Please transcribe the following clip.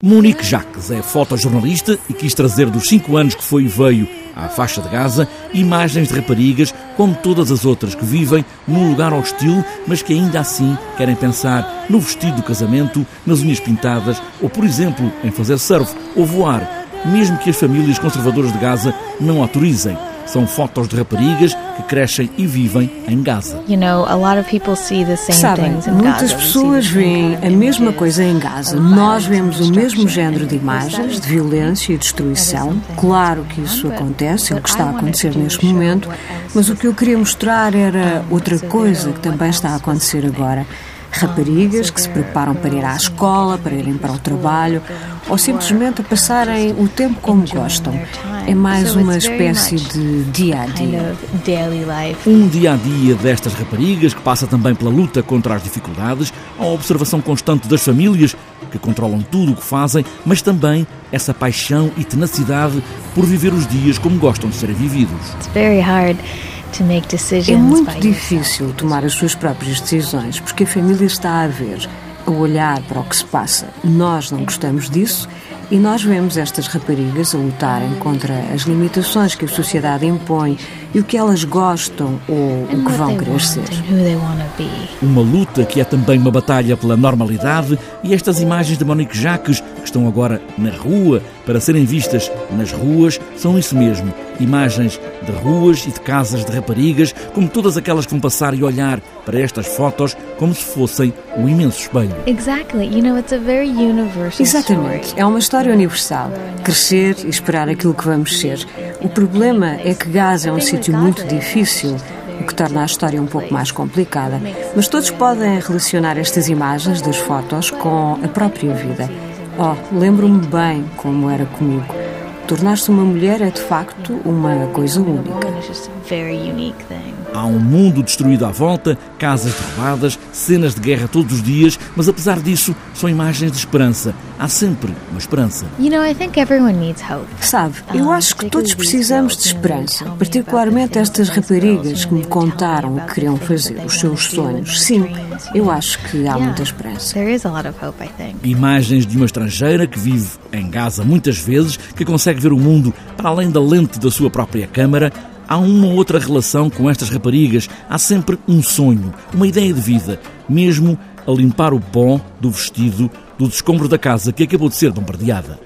Monique Jacques é fotojornalista e quis trazer dos cinco anos que foi e veio à faixa de Gaza imagens de raparigas como todas as outras que vivem num lugar hostil, mas que ainda assim querem pensar no vestido do casamento, nas unhas pintadas ou, por exemplo, em fazer surf ou voar, mesmo que as famílias conservadoras de Gaza não autorizem. São fotos de raparigas que crescem e vivem em Gaza. Sabem, muitas pessoas veem a mesma coisa em Gaza. Nós vemos o mesmo género de imagens de violência e destruição. Claro que isso acontece, é o que está a acontecer neste momento, mas o que eu queria mostrar era outra coisa que também está a acontecer agora. Raparigas que se preparam para ir à escola, para irem para o trabalho ou simplesmente a passarem o tempo como gostam. É mais uma espécie de dia a dia. Um dia a dia destas raparigas que passa também pela luta contra as dificuldades, a observação constante das famílias que controlam tudo o que fazem, mas também essa paixão e tenacidade por viver os dias como gostam de serem vividos. It's very hard. É muito difícil tomar as suas próprias decisões porque a família está a ver, a olhar para o que se passa. Nós não gostamos disso e nós vemos estas raparigas a lutarem contra as limitações que a sociedade impõe e o que elas gostam ou o que vão querer ser. Uma luta que é também uma batalha pela normalidade e estas imagens de Monique Jacques, que estão agora na rua para serem vistas nas ruas, são isso mesmo. Imagens de ruas e de casas de raparigas, como todas aquelas que vão passar e olhar para estas fotos como se fossem um imenso espelho. Exatamente. É uma história universal. Crescer e esperar aquilo que vamos ser. O problema é que Gaza é um sítio muito difícil, o que torna a história um pouco mais complicada. Mas todos podem relacionar estas imagens das fotos com a própria vida. Oh, lembro-me bem como era comigo. Tornar-se uma mulher é de facto uma coisa única. Há um mundo destruído à volta, casas derrubadas, cenas de guerra todos os dias, mas apesar disso, são imagens de esperança. Há sempre uma esperança. Sabe, eu acho que todos precisamos de esperança, particularmente estas raparigas que me contaram o que queriam fazer, os seus sonhos. Sim, eu acho que há muita esperança. Imagens de uma estrangeira que vive em Gaza muitas vezes, que consegue ver o mundo para além da lente da sua própria câmara, Há uma outra relação com estas raparigas. Há sempre um sonho, uma ideia de vida, mesmo a limpar o pó do vestido do descombro da casa que acabou de ser bombardeada.